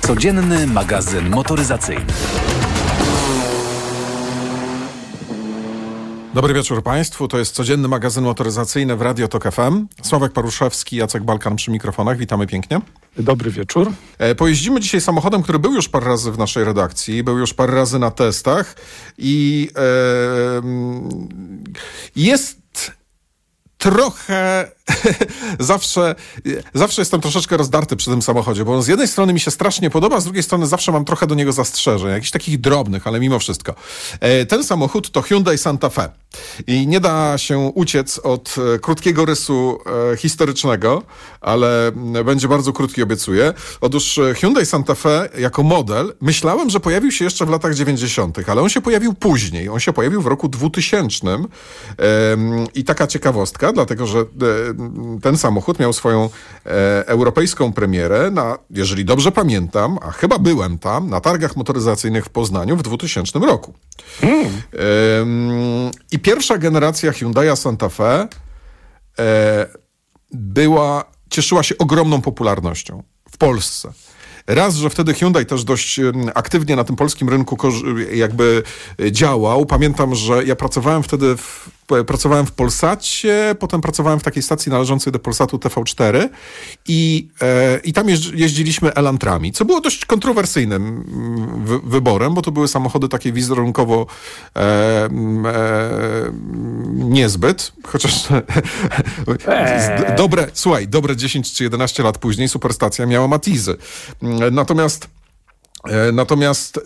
Codzienny magazyn motoryzacyjny. Dobry wieczór Państwu. To jest codzienny magazyn motoryzacyjny w Radio Tok FM. Sławek Paruszewski, Jacek Balkan przy mikrofonach. Witamy pięknie. Dobry wieczór. E, pojeździmy dzisiaj samochodem, który był już parę razy w naszej redakcji, był już parę razy na testach i e, jest trochę zawsze, zawsze jestem troszeczkę rozdarty przy tym samochodzie, bo on z jednej strony mi się strasznie podoba, z drugiej strony zawsze mam trochę do niego zastrzeżeń, jakichś takich drobnych, ale mimo wszystko. E, ten samochód to Hyundai Santa Fe i nie da się uciec od e, krótkiego rysu e, historycznego, ale będzie bardzo krótki, obiecuję. Otóż Hyundai Santa Fe jako model myślałem, że pojawił się jeszcze w latach 90., ale on się pojawił później. On się pojawił w roku 2000 i taka ciekawostka, dlatego że ten samochód miał swoją e, europejską premierę na, jeżeli dobrze pamiętam, a chyba byłem tam, na targach motoryzacyjnych w Poznaniu w 2000 roku. Mm. E, I pierwsza generacja Hyundai Santa Fe e, była, cieszyła się ogromną popularnością w Polsce. Raz, że wtedy Hyundai też dość aktywnie na tym polskim rynku jakby działał. Pamiętam, że ja pracowałem wtedy w pracowałem w Polsacie, potem pracowałem w takiej stacji należącej do Polsatu TV4 i, e, i tam jeździliśmy Elantrami, co było dość kontrowersyjnym wy wyborem, bo to były samochody takie wizerunkowo e, e, niezbyt, chociaż eee. dobre, słuchaj, dobre 10 czy 11 lat później Superstacja miała Matizy. Natomiast natomiast e,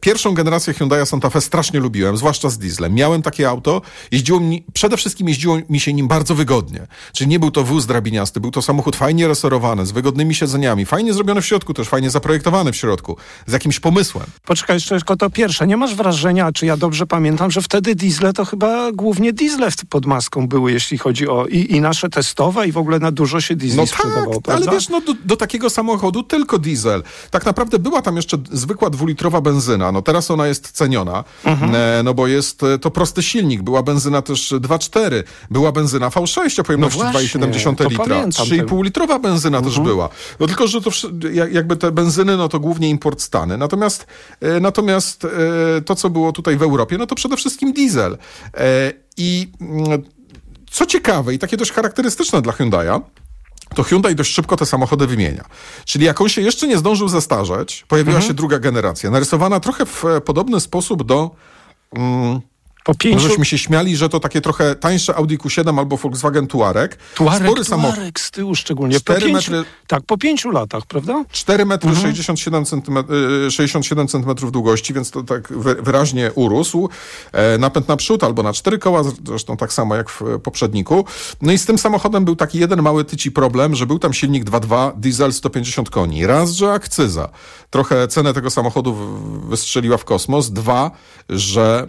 pierwszą generację Hyundai Santa Fe strasznie lubiłem, zwłaszcza z dieslem. Miałem takie auto, jeździło mi, przede wszystkim jeździło mi się nim bardzo wygodnie. Czyli nie był to wóz drabiniasty, był to samochód fajnie resorowany, z wygodnymi siedzeniami, fajnie zrobiony w środku, też fajnie zaprojektowany w środku, z jakimś pomysłem. Poczekaj, jeszcze tylko to pierwsze. Nie masz wrażenia, czy ja dobrze pamiętam, że wtedy diesle to chyba głównie diesle pod maską były, jeśli chodzi o i, i nasze testowe i w ogóle na dużo się diesli no sprzedawało, tak, ale wiesz, no do, do takiego samochodu tylko diesel. Tak naprawdę była tam jeszcze zwykła dwulitrowa benzyna. No teraz ona jest ceniona, mhm. E, no bo jest e, to prosty silnik. Była benzyna też 2.4, była benzyna V6 o pojemności no 2,7 litra. 3,5 litrowa benzyna mhm. też była. No tylko, że to jakby te benzyny, no to głównie import Stany. Natomiast, e, natomiast to, co było tutaj w Europie, no to przede wszystkim diesel. I mm, co ciekawe i takie dość charakterystyczne dla Hyundai'a, to Hyundai dość szybko te samochody wymienia. Czyli jak on się jeszcze nie zdążył zestarzeć, pojawiła mhm. się druga generacja, narysowana trochę w podobny sposób do... Mm, po pięciu... Żeśmy się śmiali, że to takie trochę tańsze Audi Q7 albo Volkswagen Tuareg. Tuareg, Spory samochód. Tuareg z tyłu szczególnie. 4 po pięciu, metry... Tak, po pięciu latach, prawda? 4 metry mhm. 67, centymetr, 67 centymetrów długości, więc to tak wyraźnie urósł. E, napęd naprzód albo na cztery koła, zresztą tak samo jak w poprzedniku. No i z tym samochodem był taki jeden mały tyci problem, że był tam silnik 2.2 diesel 150 koni. Raz, że akcyza. Trochę cenę tego samochodu wystrzeliła w kosmos. Dwa, że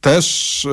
też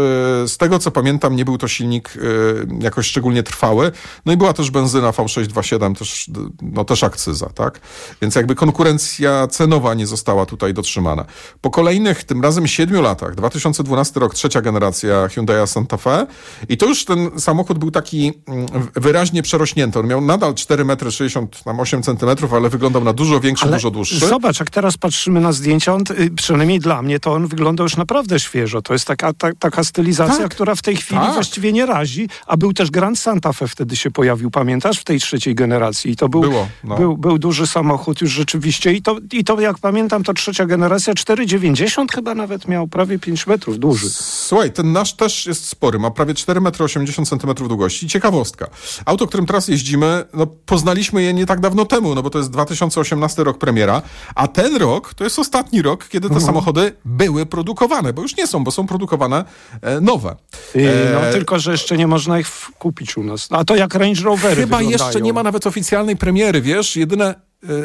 e, z tego co pamiętam, nie był to silnik e, jakoś szczególnie trwały. No i była też benzyna V627, też, no też akcyza, tak? Więc jakby konkurencja cenowa nie została tutaj dotrzymana. Po kolejnych, tym razem siedmiu latach, 2012 rok, trzecia generacja Hyundai Santa Fe i to już ten samochód był taki mm, wyraźnie przerośnięty. On miał nadal 4 metry 68 centymetrów, ale wyglądał na dużo większy, ale dużo dłuższy. Zobacz, jak teraz patrzymy na zdjęcia, on, y, przynajmniej dla mnie, to on wygląda już naprawdę świeżo. To jest taka, ta, taka stylizacja, tak, która w tej chwili tak. właściwie nie razi, a był też Grand Santa Fe wtedy się pojawił, pamiętasz, w tej trzeciej generacji. I to był, Było, no. był, był duży samochód już rzeczywiście i to, i to jak pamiętam, to trzecia generacja 4,90 chyba nawet miał, prawie 5 metrów, duży. Słuchaj, ten nasz też jest spory, ma prawie 4,80 m długości. Ciekawostka. Auto, którym teraz jeździmy, no poznaliśmy je nie tak dawno temu, no bo to jest 2018 rok premiera, a ten rok to jest ostatni rok, kiedy te mhm. samochody były produkowane, bo już nie są, bo są produkowane e, nowe. E, no tylko, że jeszcze nie można ich kupić u nas. A to jak Range Rovery Chyba wyglądają. jeszcze nie ma nawet oficjalnej premiery, wiesz, jedyne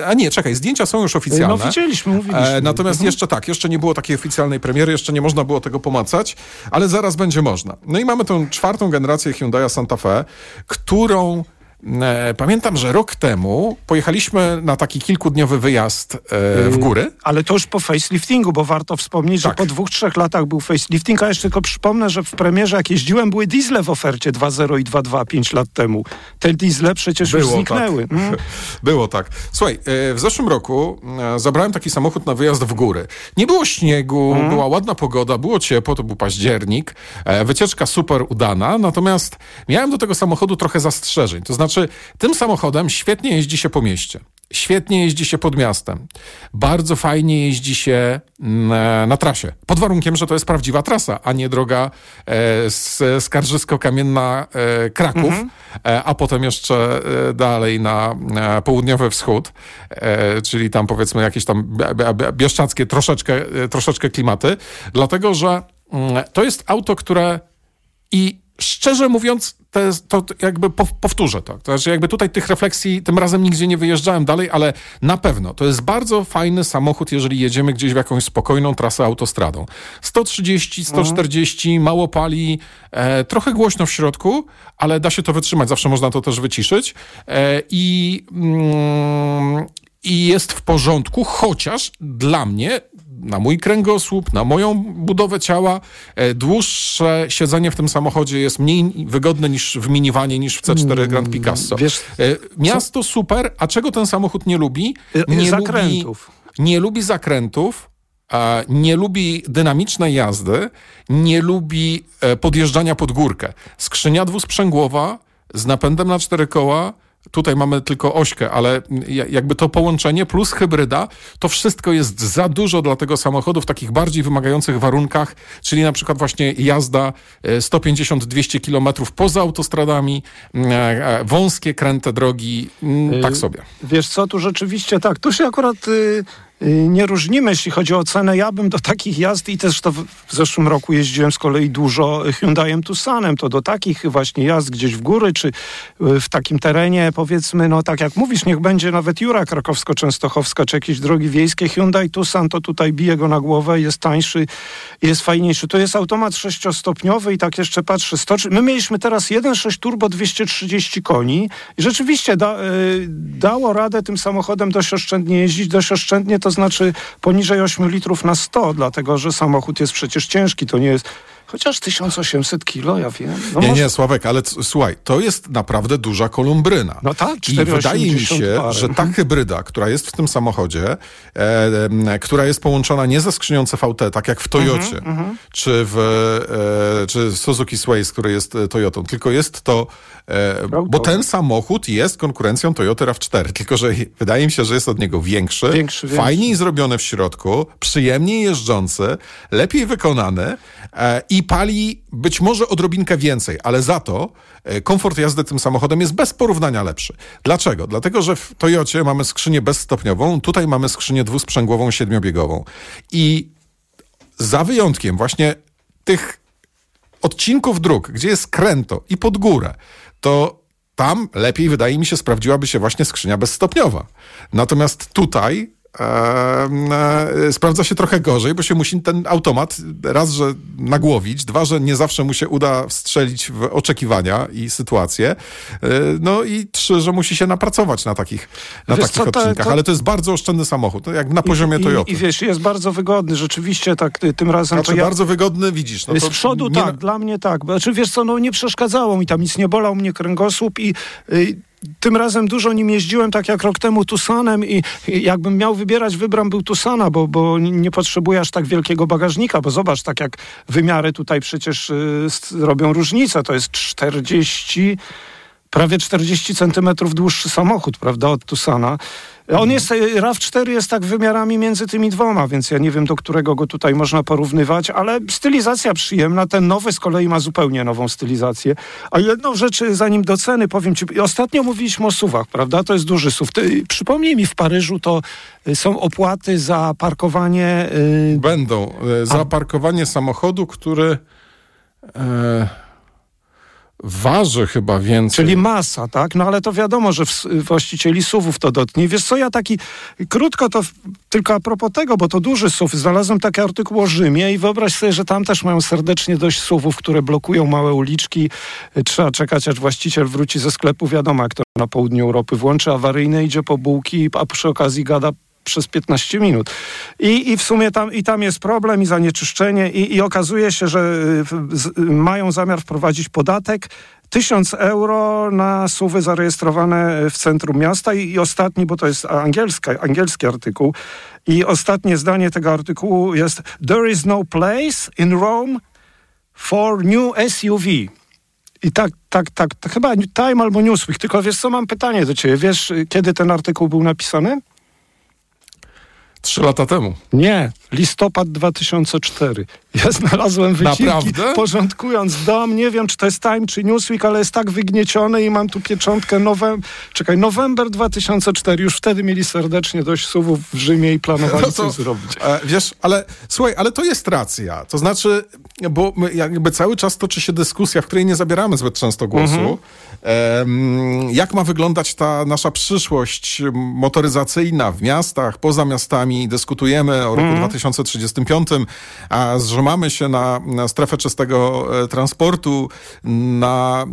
e, a nie, czekaj, zdjęcia są już oficjalne. No widzieliśmy, mówiliśmy. natomiast mhm. jeszcze tak, jeszcze nie było takiej oficjalnej premiery, jeszcze nie można było tego pomacać, ale zaraz będzie można. No i mamy tą czwartą generację Hyundai Santa Fe, którą E, pamiętam, że rok temu pojechaliśmy na taki kilkudniowy wyjazd e, w góry. Ale to już po faceliftingu, bo warto wspomnieć, Tak. że po dwóch, trzech latach był facelifting, a jeszcze tylko przypomnę, że w premierze jak jeździłem były diesle w ofercie 2.0 i 2.2 5 lat temu. Te diesle przecież już zniknęły. Tak. Mm. Było tak. Słuchaj, e, w zeszłym roku e, zabrałem taki samochód na wyjazd w góry. Nie było śniegu, Mhm. była ładna pogoda, było ciepło, to był październik. E, Wycieczka super udana, natomiast miałem do tego samochodu trochę zastrzeżeń. To znaczy, tym samochodem świetnie jeździ się po mieście. Świetnie jeździ się pod miastem. Bardzo fajnie jeździ się mm, e, na trasie. Pod warunkiem, że to jest prawdziwa trasa, a nie droga e, z Skarżysko-Kamienna e, Kraków, e, a potem jeszcze dalej na e, południowy wschód, czyli tam powiedzmy jakieś tam bieszczackie troszeczkę, troszeczkę klimaty. Dlatego, że mm, to jest auto, które i szczerze mówiąc, to, jest, to jakby pow- powtórzę to. To znaczy, jakby tutaj tych refleksji tym razem nigdzie nie wyjeżdżałem dalej, ale na pewno to jest bardzo fajny samochód, jeżeli jedziemy gdzieś w jakąś spokojną trasę autostradą. 130, 140, mało pali, e, trochę głośno w środku, ale da się to wytrzymać, zawsze można to też wyciszyć. E, I. Mm, i jest w porządku, chociaż dla mnie, na mój kręgosłup, na moją budowę ciała, e, dłuższe siedzenie w tym samochodzie jest mniej wygodne niż w minivanie, niż w C4 Grand Picasso. wiesz, E, Miasto super, a czego ten samochód nie lubi? Nie zakrętów. Lubi, nie lubi zakrętów, nie lubi dynamicznej jazdy, nie lubi e, podjeżdżania pod górkę. Skrzynia dwusprzęgłowa z napędem na cztery koła, Tutaj mamy tylko ośkę, ale ja- jakby to połączenie plus hybryda, to wszystko jest za dużo dla tego samochodu w takich bardziej wymagających warunkach, czyli na przykład właśnie jazda e, 150-200 kilometrów poza autostradami, e, e, wąskie, kręte drogi, mm, tak sobie. Wiesz co, tu rzeczywiście tak. Tu się akurat y, y, nie różnimy, jeśli chodzi o cenę. Ja bym do takich jazd i też to w, w zeszłym roku jeździłem z kolei dużo Hyundaiem Tucsonem, to do takich właśnie jazd gdzieś w góry, czy y, w takim terenie, powiedzmy, no tak jak mówisz, niech będzie nawet Jura Krakowsko-Częstochowska, czy jakieś drogi wiejskie. Hyundai Tucson to tutaj bije go na głowę, jest tańszy, jest fajniejszy. To jest automat sześciostopniowy i tak jeszcze patrzę, 100, my mieliśmy teraz 1.6 turbo 230 koni i rzeczywiście da, y, dało radę tym samochodem dość oszczędnie jeździć, dość oszczędnie to znaczy poniżej 8 litrów na 100, dlatego że samochód jest przecież ciężki, to nie jest chociaż 1800 kilo, ja wiem. No Nie, może- nie, Sławek, ale słuchaj, to jest naprawdę duża kolumbryna. No tak, I wydaje mi 4,80 się, parę. że ta hybryda, która jest w tym samochodzie, e, która jest połączona nie ze skrzynią CVT, tak jak w Toyocie, Mhm, czy w e, czy Suzuki Sways, który jest e, Toyotą, tylko jest to, e, bo ten samochód jest konkurencją Toyota RAV4, tylko że wydaje mi się, że jest od niego większy, Większy, większy. fajniej zrobiony w środku, przyjemniej jeżdżący, lepiej wykonany e, i pali być może odrobinkę więcej, ale za to e, komfort jazdy tym samochodem jest bez porównania lepszy. Dlaczego? Dlatego, że w Toyocie mamy skrzynię bezstopniową, tutaj mamy skrzynię dwusprzęgłową, siedmiobiegową. I za wyjątkiem właśnie tych odcinków dróg, gdzie jest kręto i pod górę, to tam lepiej, wydaje mi się, sprawdziłaby się właśnie skrzynia bezstopniowa. Natomiast tutaj e, sprawdza się trochę gorzej, bo się musi ten automat raz, że nagłowić, dwa, że nie zawsze mu się uda wstrzelić w oczekiwania i sytuacje, e, no i trzy, że musi się napracować na takich, na Wiesz takich co, odcinkach. to- Ale to jest bardzo oszczędny samochód, jak na poziomie I, Toyoty. I, I wiesz, jest bardzo wygodny, rzeczywiście tak y, tym razem Znaczy to ja... bardzo wygodny, widzisz. No to z przodu nie tak, dla mnie tak. Znaczy, wiesz co, no nie przeszkadzało mi tam, nic nie bolał mnie kręgosłup i y, tym razem dużo nim jeździłem, tak jak rok temu Tucsonem i, jakbym miał wybierać, wybram był Tucsona, bo, bo nie potrzebuję aż tak wielkiego bagażnika, bo zobacz, tak jak wymiary tutaj przecież y, robią różnicę, to jest 40 prawie 40 centymetrów dłuższy samochód, prawda, od Tucsona. On jest, y, RAV4 jest tak wymiarami między tymi dwoma, więc ja nie wiem, do którego go tutaj można porównywać, ale stylizacja przyjemna. Ten nowy z kolei ma zupełnie nową stylizację. A jedną rzecz, y, zanim do ceny powiem ci, ostatnio mówiliśmy o suwach, prawda, to jest duży suw. Ty, przypomnij mi, w Paryżu to y, są opłaty za parkowanie... y, Będą. E, Za parkowanie samochodu, który. E, waży chyba więcej. Czyli masa, tak? No ale to wiadomo, że właścicieli suwów to dotknie. Wiesz co, ja taki, krótko to tylko a propos tego, bo to duży SUV, znalazłem taki artykuł o Rzymie i wyobraź sobie, że tam też mają serdecznie dość SUVów, które blokują małe uliczki. Trzeba czekać, aż właściciel wróci ze sklepu, wiadomo, jak to na południu Europy włączy awaryjne, idzie po bułki, a przy okazji gada przez 15 minut. I, I w sumie tam, i tam jest problem i zanieczyszczenie i, i okazuje się, że y, z, mają zamiar wprowadzić podatek 1000 euro na suwy zarejestrowane w centrum miasta i, i ostatni, bo to jest angielska, angielski artykuł i ostatnie zdanie tego artykułu jest There is no place in Rome for new SUV. I tak, tak, tak, chyba Time albo Newsweek, tylko wiesz co, mam pytanie do ciebie. Wiesz, kiedy ten artykuł był napisany? Trzy lata temu. Nie, listopad 2004. Ja znalazłem wycinki, Naprawdę? porządkując dom. Nie wiem, czy to jest Time, czy Newsweek, ale jest tak wygnieciony i mam tu pieczątkę nowem... Czekaj, November 2004. Już wtedy mieli serdecznie dość suwów w Rzymie i planowali no to, coś zrobić. E, wiesz, ale słuchaj, ale to jest racja. To znaczy, bo jakby cały czas toczy się dyskusja, w której nie zabieramy zbyt często głosu. Mhm. E, jak ma wyglądać ta nasza przyszłość motoryzacyjna w miastach, poza miastami? Dyskutujemy o roku mhm. 2035, a zrzemamy się na, na strefę czystego e, transportu, na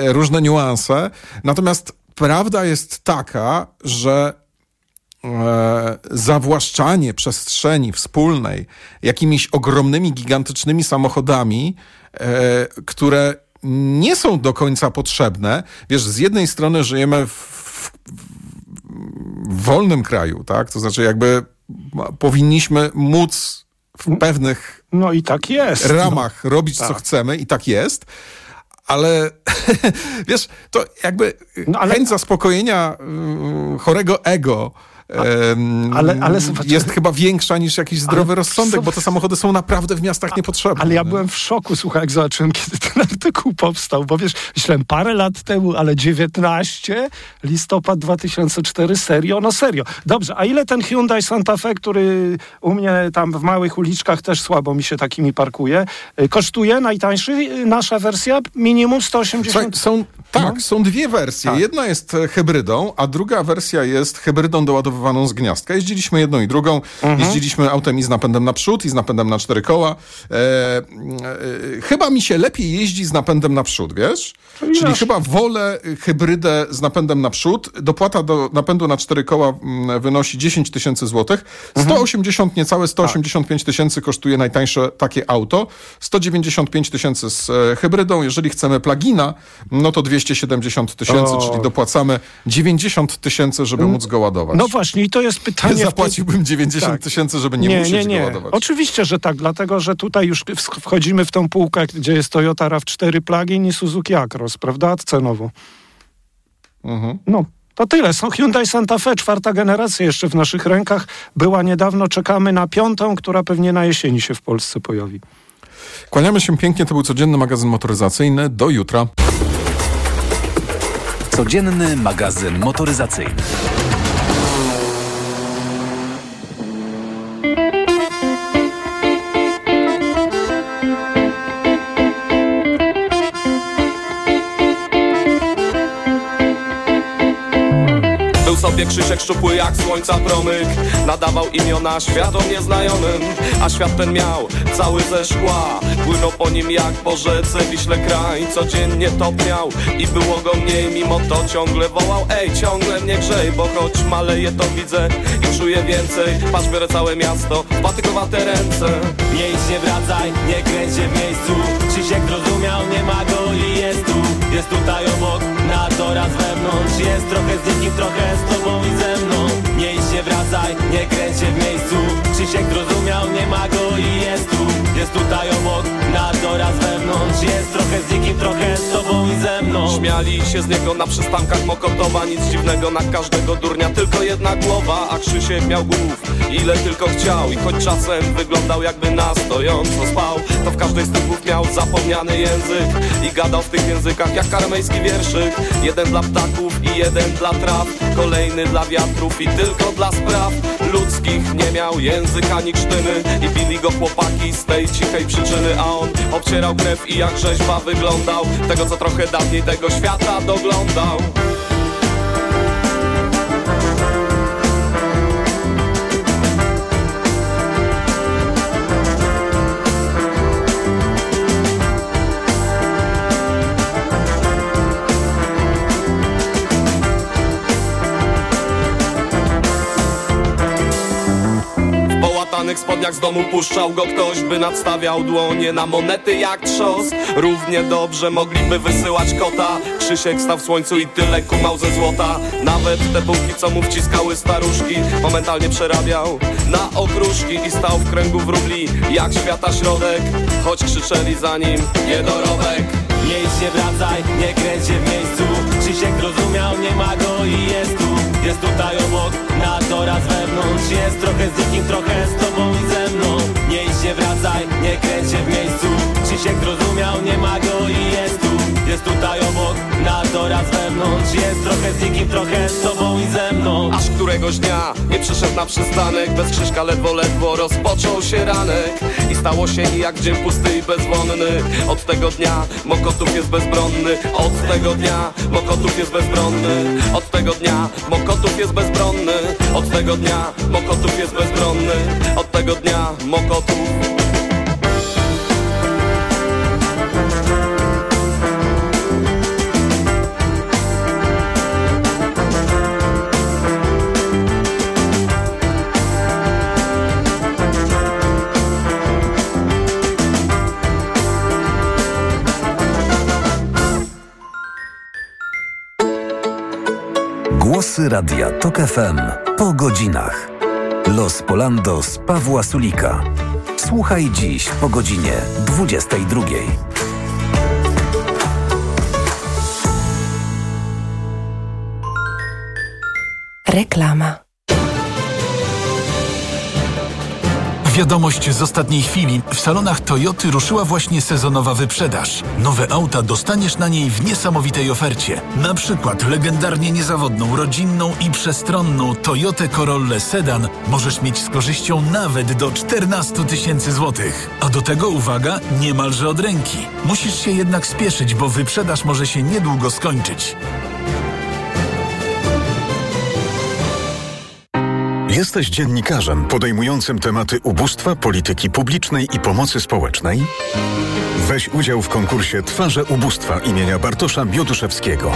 e, różne niuanse. Natomiast prawda jest taka, że e, zawłaszczanie przestrzeni wspólnej jakimiś ogromnymi, gigantycznymi samochodami, które nie są do końca potrzebne. Wiesz, z jednej strony żyjemy w, w, w wolnym kraju, tak? To znaczy jakby powinniśmy móc w pewnych no i tak jest. ramach no. robić, tak. co chcemy i tak jest. Ale wiesz, to jakby no, ale... chęć zaspokojenia y, chorego ego ale, ale jest chyba większa niż jakiś zdrowy ale, rozsądek, bo te samochody są naprawdę w miastach niepotrzebne. Ale ja byłem w szoku, słuchaj, jak zobaczyłem, kiedy ten artykuł powstał, bo wiesz, myślałem parę lat temu, ale 19, listopad 2004, serio? No serio. Dobrze, a ile ten Hyundai Santa Fe, który u mnie tam w małych uliczkach też słabo mi się takimi parkuje, y, kosztuje najtańszy, y, nasza wersja minimum 180... Słuchaj, są, tak, no? są dwie wersje. Tak. Jedna jest hybrydą, a druga wersja jest hybrydą doładowaną wyładowywaną z gniazdka. Jeździliśmy jedną i drugą. Mhm. Jeździliśmy autem i z napędem na przód, i z napędem na cztery koła. E, e, chyba mi się lepiej jeździ z napędem na przód, wiesz? Czyli chyba wolę hybrydę z napędem na przód. Dopłata do napędu na cztery koła mm, wynosi 10 tysięcy złotych. 180, mhm. niecałe 185 tysięcy kosztuje najtańsze takie auto. 195 tysięcy z e, hybrydą. Jeżeli chcemy plugina, no to 270 tysięcy, czyli dopłacamy 90 tysięcy, żeby móc go ładować. No właśnie, i to jest pytanie... Zapłaciłbym 90 tak. tysięcy, żeby nie, nie musieć nie, nie. go ładować. Oczywiście, że tak, dlatego, że tutaj już wchodzimy w tą półkę, gdzie jest Toyota RAV4 plug-in i Suzuki Acros, prawda, cenowo. Mhm. No, to tyle. Są Hyundai Santa Fe, czwarta generacja jeszcze w naszych rękach. Była niedawno, czekamy na piątą, która pewnie na jesieni się w Polsce pojawi. Kłaniamy się pięknie, to był codzienny magazyn motoryzacyjny. Do jutra. Codzienny magazyn motoryzacyjny. Sobie Krzysiek szczupły jak słońca promyk. Nadawał imiona światom nieznajomym A świat ten miał cały ze szkła. Płynął po nim jak po rzece Wiśle kraj. Codziennie topniał i było go mniej. Mimo to ciągle wołał Ej, ciągle mnie grzej Bo choć maleje to widzę i czuję więcej. Patrz biorę całe miasto w patykowate ręce. Nie idź, nie wracaj, nie kręć się w miejscu. Krzysiek zrozumiał, nie ma go i jest tu. Jest tutaj obok, na doraz wewnątrz Jest trochę z nikim, trochę z tobą i ze mną Nie wracaj, nie kręć się w miejscu. Krzysiek zrozumiał, nie ma go i jest tu. Jest tutaj obok, na doraz wewnątrz. Jest trochę z nikim, trochę z tobą i ze mną. Śmiali się z niego na przystankach Mokotowa. Nic dziwnego na każdego durnia Tylko jedna głowa, a Krzysiek miał głów Ile tylko chciał. I choć czasem wyglądał jakby na stojąco spał To w każdej z tych głów miał zapomniany język. I gadał w tych językach jak karmejski wierszyk. Jeden dla ptaków i jeden dla traw. Kolejny dla wiatrów i tylko dla dla spraw ludzkich. Nie miał języka ani krztyny. I bili go chłopaki z tej cichej przyczyny. A on obcierał krew i jak rzeźba wyglądał. Tego co trochę dawniej tego świata doglądał połatanych spodniach z domu puszczał go ktoś By nadstawiał dłonie na monety jak trzos. Równie dobrze mogliby wysyłać kota. Krzysiek stał w słońcu i tyle kumał ze złota. Nawet te bułki co mu wciskały staruszki Momentalnie przerabiał na okruszki I stał w kręgu wróbli jak świata środek. Choć krzyczeli za nim niedorobek Nie idź, nie wracaj, nie kręć się w miejscu. Krzysiek rozumiał, nie ma go i jest tu. Jest tutaj obok, na torach wewnątrz. Jest trochę z nikim, trochę z torach wewnątrz. Jest trochę z nikim, trochę z tobą i ze mną. Aż któregoś dnia nie przyszedł na przystanek. Bez Krzyżka ledwo, ledwo rozpoczął się ranek. I stało się jak dzień pusty i bezwonny. Od tego dnia Mokotów jest bezbronny. Od tego dnia Mokotów jest bezbronny. Od tego dnia Mokotów jest bezbronny. Od tego dnia Mokotów jest bezbronny. Od tego dnia Mokotów Głosy Radia TOK FM po godzinach. Los Polando z Pawła Sulika. Słuchaj dziś po godzinie 22. Reklama. Wiadomość z ostatniej chwili. W salonach Toyoty ruszyła właśnie sezonowa wyprzedaż. Nowe auta dostaniesz na niej w niesamowitej ofercie. Na przykład legendarnie niezawodną, rodzinną i przestronną Toyotę Corollę Sedan możesz mieć z korzyścią nawet do 14 tysięcy złotych. A do tego uwaga, niemalże od ręki. Musisz się jednak spieszyć, bo wyprzedaż może się niedługo skończyć. Jesteś dziennikarzem podejmującym tematy ubóstwa, polityki publicznej i pomocy społecznej? Weź udział w konkursie Twarze Ubóstwa imienia Bartosza Bioduszewskiego.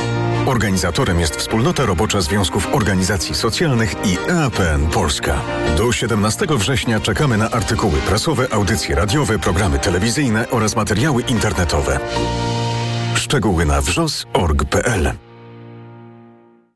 Organizatorem jest Wspólnota Robocza Związków Organizacji Socjalnych i EAPN Polska. Do 17 września czekamy na artykuły prasowe, audycje radiowe, programy telewizyjne oraz materiały internetowe. Szczegóły na wrzos.org.pl